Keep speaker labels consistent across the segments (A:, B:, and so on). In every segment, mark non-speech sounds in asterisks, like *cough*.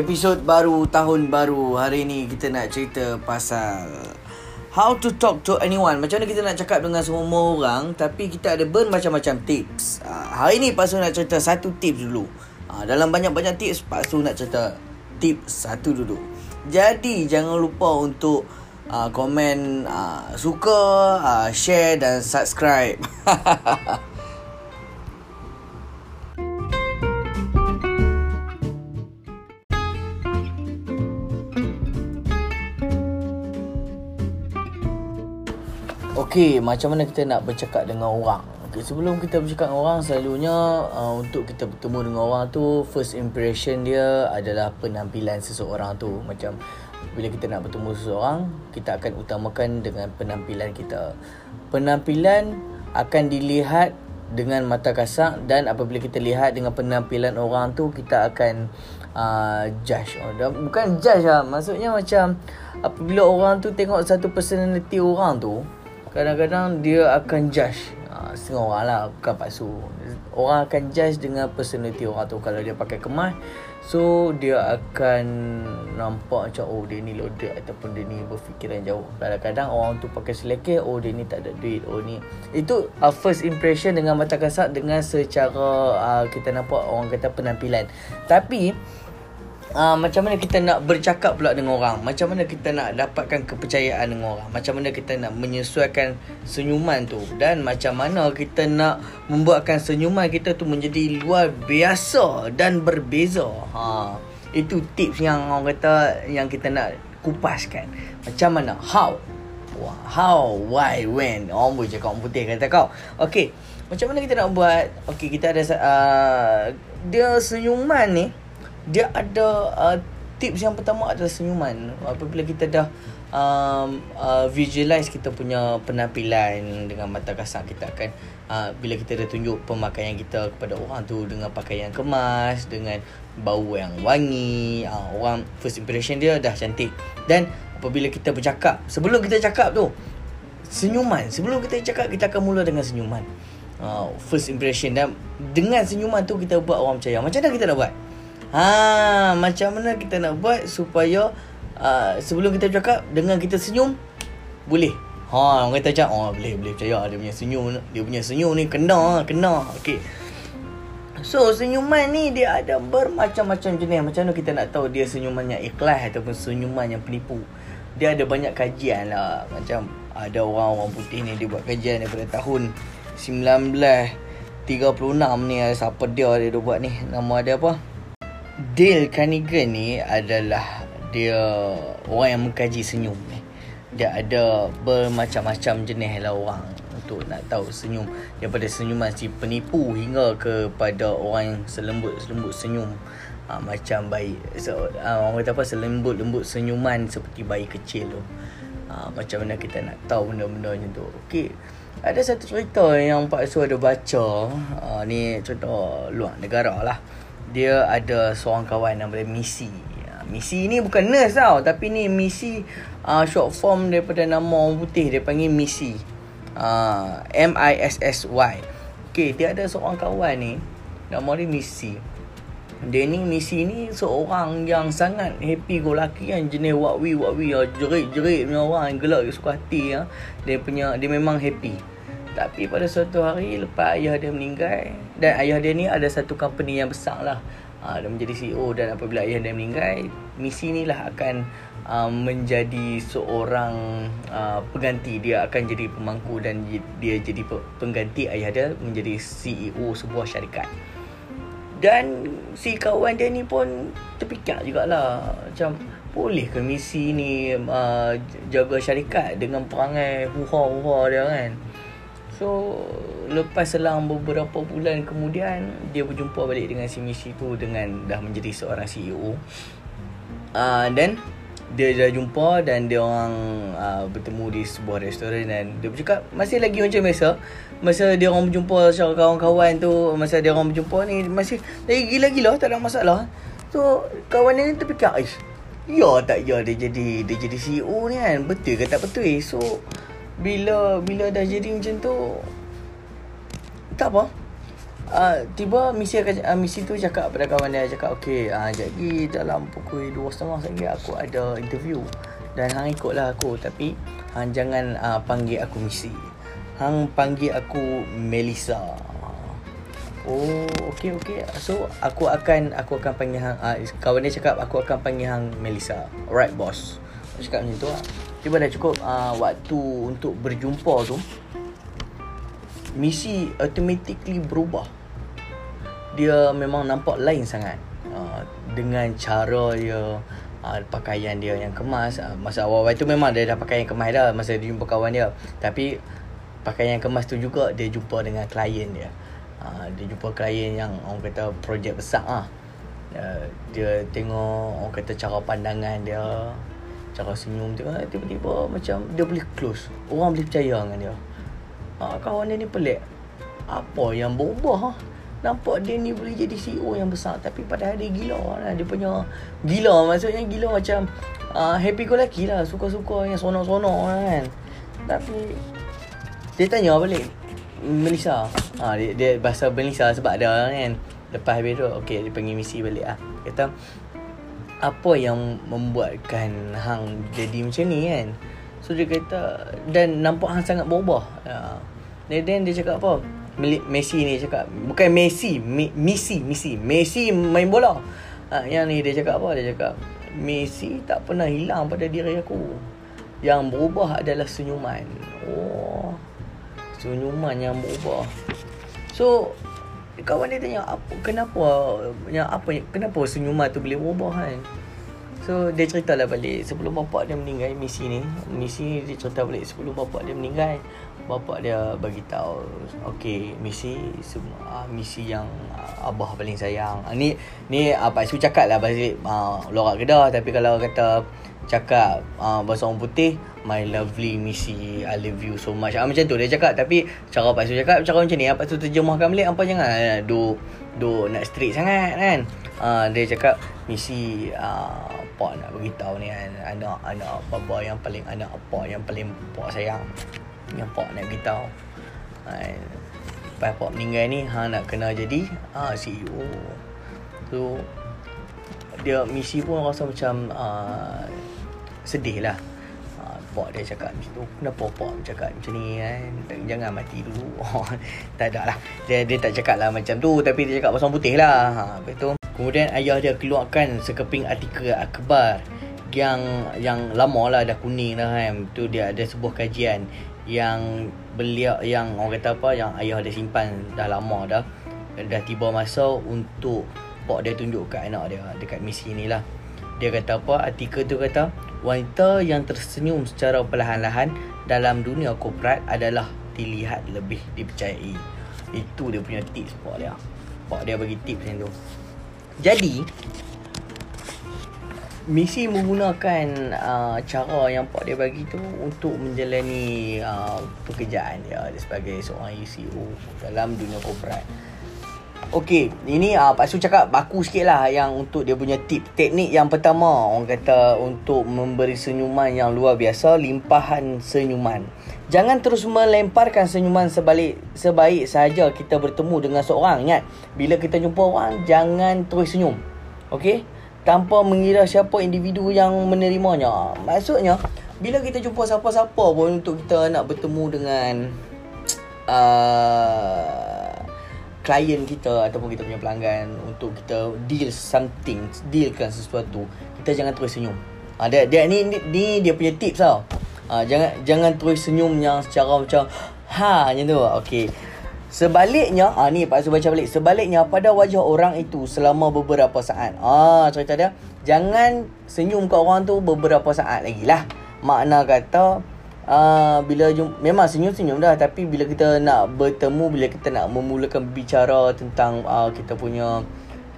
A: episod baru tahun baru. Hari ni kita nak cerita pasal how to talk to anyone. Macam mana kita nak cakap dengan semua orang tapi kita ada bermacam-macam tips. Uh, hari ni pasal nak cerita satu tips dulu. Uh, dalam banyak-banyak tips pasal nak cerita tips satu dulu. Jadi jangan lupa untuk uh, komen uh, suka, uh, share dan subscribe. *laughs* Okey, macam mana kita nak bercakap dengan orang? Okay, sebelum kita bercakap dengan orang, selalunya uh, untuk kita bertemu dengan orang tu, first impression dia adalah penampilan seseorang tu. Macam bila kita nak bertemu seseorang, kita akan utamakan dengan penampilan kita. Penampilan akan dilihat dengan mata kasar dan apabila kita lihat dengan penampilan orang tu, kita akan uh, judge. Oh, bukan judge lah, maksudnya macam apabila orang tu tengok satu personality orang tu, kadang-kadang dia akan judge. Uh, setengah orang lah bukan paksu orang akan judge dengan personality orang tu. Kalau dia pakai kemas so dia akan nampak macam oh dia ni loaded ataupun dia ni berfikiran jauh. Kadang-kadang orang tu pakai selekeh oh dia ni tak ada duit oh ni. Itu uh, first impression dengan mata kasar dengan secara uh, kita nampak orang kata penampilan. Tapi uh, macam mana kita nak bercakap pula dengan orang? Macam mana kita nak dapatkan kepercayaan dengan orang? Macam mana kita nak menyesuaikan senyuman tu? Dan macam mana kita nak membuatkan senyuman kita tu menjadi luar biasa dan berbeza? Ha itu tips yang orang kata yang kita nak kupaskan. Macam mana? How? How why when? Orang boleh cakap orang putih kata kau. Okey macam mana kita nak buat? Okey kita ada uh, dia senyuman ni dia ada uh, tips yang pertama adalah senyuman. Apabila kita dah um, uh, visualize kita punya penampilan dengan mata kasar kita akan uh, bila kita dah tunjuk pemakaian kita kepada orang tu dengan pakaian kemas dengan bau yang wangi uh, orang first impression dia dah cantik. Dan apabila kita bercakap sebelum kita cakap tu senyuman. Sebelum kita cakap kita akan mula dengan senyuman. Uh, first impression. Dan dengan senyuman tu kita buat orang percaya. Macam mana kita nak buat Ha, macam mana kita nak buat supaya uh, sebelum kita bercakap dengan kita senyum boleh. Ha, orang kata macam oh boleh boleh percaya dia punya senyum dia punya senyum ni kena kena. Okey. So senyuman ni dia ada bermacam-macam jenis Macam mana kita nak tahu dia senyuman yang ikhlas Ataupun senyuman yang penipu Dia ada banyak kajian lah Macam ada orang-orang putih ni Dia buat kajian daripada tahun 1936 ni Siapa dia dia buat ni Nama dia apa Dale Carnegie ni adalah dia orang yang mengkaji senyum ni. Dia ada bermacam-macam jenis lah orang untuk nak tahu senyum. Daripada senyuman si penipu hingga kepada orang yang selembut-selembut senyum. Ha, macam bayi so, ha, orang kata apa? Selembut-lembut senyuman seperti bayi kecil tu. Ha, macam mana kita nak tahu benda-benda macam tu. Okey ada satu cerita yang Pak Su ada baca. Ha, ni cerita luar negara lah dia ada seorang kawan nama dia Missy. Ha, Missy ni bukan nurse tau tapi ni Missy uh, short form daripada nama orang putih dia panggil Missy. Uh, M I S S Y. Okay, dia ada seorang kawan ni nama dia Missy. Dia ni Missy ni seorang yang sangat happy go lucky kan jenis wakwi wakwi jerit-jerit punya orang gelak suka hati ya. Dia punya dia memang happy. Tapi pada suatu hari lepas ayah dia meninggal dan ayah dia ni ada satu company yang besar lah. Uh, dia menjadi CEO dan apabila ayah dia meninggal, misi ni lah akan uh, menjadi seorang uh, pengganti. Dia akan jadi pemangku dan dia jadi pengganti ayah dia menjadi CEO sebuah syarikat. Dan si kawan dia ni pun terfikir jugalah macam boleh ke misi ni uh, jaga syarikat dengan perangai huha-huha dia kan. So lepas selang beberapa bulan kemudian dia berjumpa balik dengan si Missy tu dengan dah menjadi seorang CEO. Uh, dan dia dah jumpa dan dia orang uh, bertemu di sebuah restoran dan dia bercakap masih lagi macam biasa. Masa dia orang berjumpa secara kawan-kawan tu, masa dia orang berjumpa ni masih lagi gila-gila tak ada masalah. So kawan ni terfikir, "Ish, ya tak ya dia jadi dia jadi CEO ni kan? Betul ke tak betul?" So bila bila dah jadi macam tu tak apa uh, tiba misi akan uh, misi tu cakap pada kawan dia cakap okey uh, jadi dalam pukul 2.30 lagi aku ada interview dan hang ikutlah aku tapi hang jangan uh, panggil aku misi hang panggil aku Melissa Oh, okey okey. So aku akan aku akan panggil hang uh, kawan dia cakap aku akan panggil hang Melissa. Alright boss. Dia cakap macam tu lah. Tiba dah cukup uh, waktu untuk berjumpa tu. Misi automatically berubah. Dia memang nampak lain sangat. Uh, dengan cara dia uh, pakaian dia yang kemas. Uh, masa awal-awal tu memang dia dah pakai yang kemas dah masa dia jumpa kawan dia. Tapi pakaian yang kemas tu juga dia jumpa dengan klien dia. Ah, dia jumpa klien yang orang kata projek besar ah. Uh, dia tengok orang kata cara pandangan dia cara senyum dia tiba-tiba macam dia boleh close. Orang boleh percaya dengan dia. Ha, kawan dia ni pelik. Apa yang berubah ha? nampak dia ni boleh jadi CEO yang besar tapi pada dia gila lah. dia punya gila maksudnya gila macam uh, happy go lucky lah suka-suka yang sonok-sonok kan? Tapi dia tanya balik Melissa. Ha, dia, dia bahasa Melissa sebab ada kan? Lepas habis tu Okay dia panggil misi balik lah Kata Apa yang membuatkan Hang jadi macam ni kan? So dia kata Dan nampak Hang sangat berubah ha. Dan then dia cakap apa? Messi ni cakap Bukan Messi Messi Messi. Messi main bola. Ha, Yang ni dia cakap apa? Dia cakap Messi tak pernah hilang pada diri aku. Yang berubah adalah senyuman. Oh senyuman yang berubah. So kawan dia tanya apa kenapa yang apa kenapa senyuman tu boleh berubah kan? So dia ceritalah balik sebelum bapak dia meninggal misi ni, misi ni dia cerita balik sebelum bapak dia meninggal, bapak dia bagi tahu okey misi semua misi yang abah paling sayang. Ni ni apa su cakap lah balik uh, lorak kedah tapi kalau kata cakap uh, bahasa orang putih my lovely missy I love you so much. Ah, macam tu dia cakap. Tapi cara Pak Su cakap cara macam ni apa tu terjemahkan balik apa jangan uh, do do nak straight sangat kan? Uh, dia cakap missy uh, apa nak beritahu ni kan? Anak anak baba yang paling anak apa yang paling pak sayang. Yang pak nak beritahu uh, Lepas Pak meninggal ni ha, Nak kena jadi ha, CEO So Dia misi pun rasa macam uh, sedih lah Pak dia cakap macam tu. Kenapa pak cakap macam ni kan Jangan mati dulu. *laughs* Tak ada lah. Dia, dia tak cakap lah macam tu Tapi dia cakap pasal putih lah. Ha, Lepas tu. Kemudian ayah dia keluarkan sekeping artikel akhbar yang yang lama lah dah kuning dah kan. Tu dia ada sebuah kajian yang beliau yang orang kata apa yang ayah dia simpan dah lama dah. Dah tiba masa untuk pak dia tunjuk kat anak dia dekat misi ni lah. Dia kata apa artikel tu kata wanita yang tersenyum secara perlahan-lahan dalam dunia korporat adalah dilihat lebih dipercayai. Itu dia punya tips pak dia. Pak dia bagi tips macam tu. Jadi misi menggunakan uh, cara yang pak dia bagi tu untuk menjalani uh, pekerjaan dia sebagai seorang CEO dalam dunia korporat. Okey, ini uh, Pak Su cakap baku sikit lah yang untuk dia punya tip. Teknik yang pertama, orang kata untuk memberi senyuman yang luar biasa, limpahan senyuman. Jangan terus melemparkan senyuman sebalik sebaik saja kita bertemu dengan seorang. Ingat, bila kita jumpa orang, jangan terus senyum. Okey? Tanpa mengira siapa individu yang menerimanya. Maksudnya, bila kita jumpa siapa-siapa pun untuk kita nak bertemu dengan... Uh, klien kita ataupun kita punya pelanggan untuk kita deal something, dealkan sesuatu, kita jangan terus senyum. Ah dia, dia ni, ni dia punya tips tau. Ah jangan jangan terus senyum yang secara macam ha macam tu. Okey. Sebaliknya, ah ni Pak Su baca balik. Sebaliknya pada wajah orang itu selama beberapa saat. Ah cerita dia, jangan senyum kat orang tu beberapa saat lagi lah. Makna kata uh, bila jum, memang senyum-senyum dah. Tapi bila kita nak bertemu bila kita nak memulakan bicara tentang uh, kita punya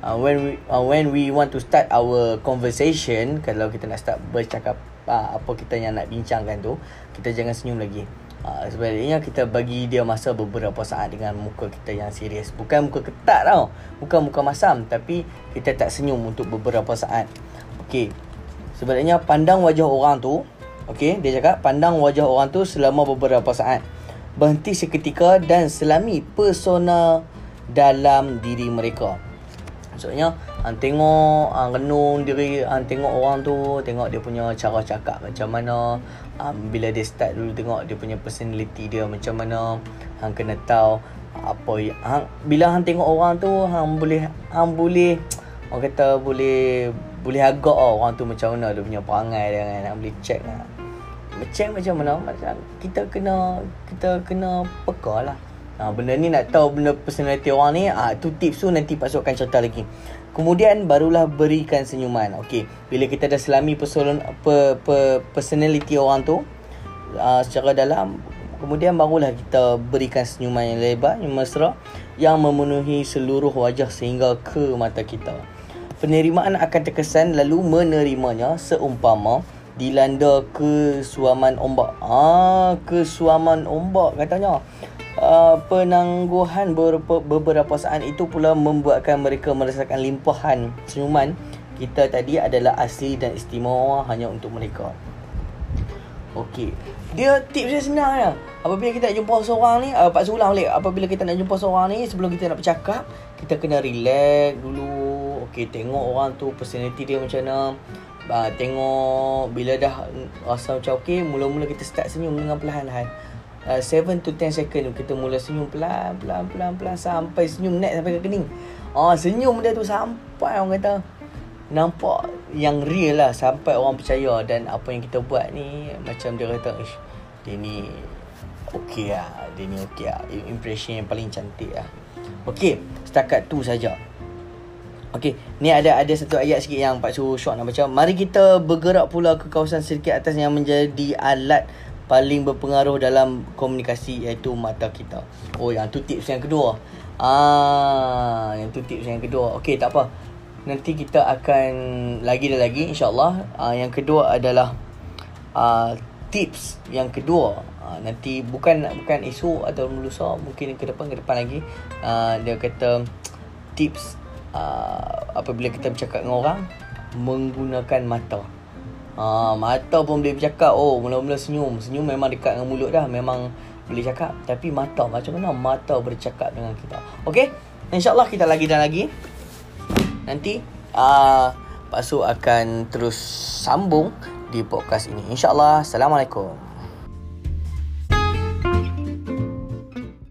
A: uh, when we uh, when we want to start our conversation kalau kita nak start bercakap uh, apa kita yang nak bincangkan tu kita jangan senyum lagi. Uh, sebaliknya kita bagi dia masa beberapa saat dengan muka kita yang serius. Bukan muka ketat tau. Bukan muka masam tapi kita tak senyum untuk beberapa saat. Okey. Sebaliknya pandang wajah orang tu Okey, dia cakap pandang wajah orang tu selama beberapa saat. Berhenti seketika dan selami persona dalam diri mereka. Maksudnya hang tengok hang renung diri hang tengok orang tu tengok dia punya cara cakap macam mana um, bila dia start dulu tengok dia punya personality dia macam mana hang kena tahu apa hang bila hang tengok orang tu hang boleh hang boleh orang kata boleh boleh agak oh, orang tu macam mana dia punya perangai dia kan hang boleh check lah check macam mana macam kita kena kita kena peka lah. Ha, benda ni nak tahu benda personality orang ni ha, tu tips tu nanti Pak Su akan cerita lagi. Kemudian barulah berikan senyuman Okey, bila kita dah selami person, pe, pe, personality orang tu uh, Secara dalam Kemudian barulah kita berikan senyuman yang lebar, yang mesra Yang memenuhi seluruh wajah sehingga ke mata kita. Penerimaan akan terkesan lalu menerimanya seumpama dilanda kesuaman ombak. Ah, kesuaman ombak katanya uh, penangguhan beberapa, beberapa saat itu pula membuatkan mereka merasakan limpahan senyuman kita tadi adalah asli dan istimewa hanya untuk mereka. Okey. Dia tips dia senang ya. Apabila kita nak jumpa seorang ni, uh, Pak Sulang balik. Apabila kita nak jumpa seorang ni, sebelum kita nak bercakap, kita kena relax dulu. Okey, tengok orang tu personality dia macam mana. Uh, tengok bila dah rasa macam okey, mula-mula kita start senyum dengan perlahan-lahan. 7 uh, to 10 second kita mula senyum pelan pelan pelan pelan sampai senyum net sampai ke kening. Ah senyum dia tu sampai orang kata nampak yang real lah sampai orang percaya dan apa yang kita buat ni macam dia kata ish dia ni okey lah dia ni okey lah impression yang paling cantik lah okey setakat tu saja Okey, ni ada ada satu ayat sikit yang Pak Su Syok nak baca. Mari kita bergerak pula ke kawasan sedikit atas yang menjadi alat paling berpengaruh dalam komunikasi iaitu mata kita. Oh, yang tu tips yang kedua. Ah, yang tu tips yang kedua. Okey, tak apa. Nanti kita akan lagi dan lagi insya-Allah. Ah, yang kedua adalah ah, tips yang kedua. Ah, nanti bukan bukan isu atau melusa, mungkin ke depan ke depan lagi. Ah, dia kata tips ah, apabila kita bercakap dengan orang menggunakan mata. Ha, mata pun boleh bercakap Oh mula-mula senyum. Senyum memang dekat dengan mulut dah Memang boleh cakap. Tapi mata Macam mana mata bercakap dengan kita? Okay InsyaAllah kita lagi dan lagi. Nanti uh, Pak Su akan terus sambung Di podcast ini. InsyaAllah Assalamualaikum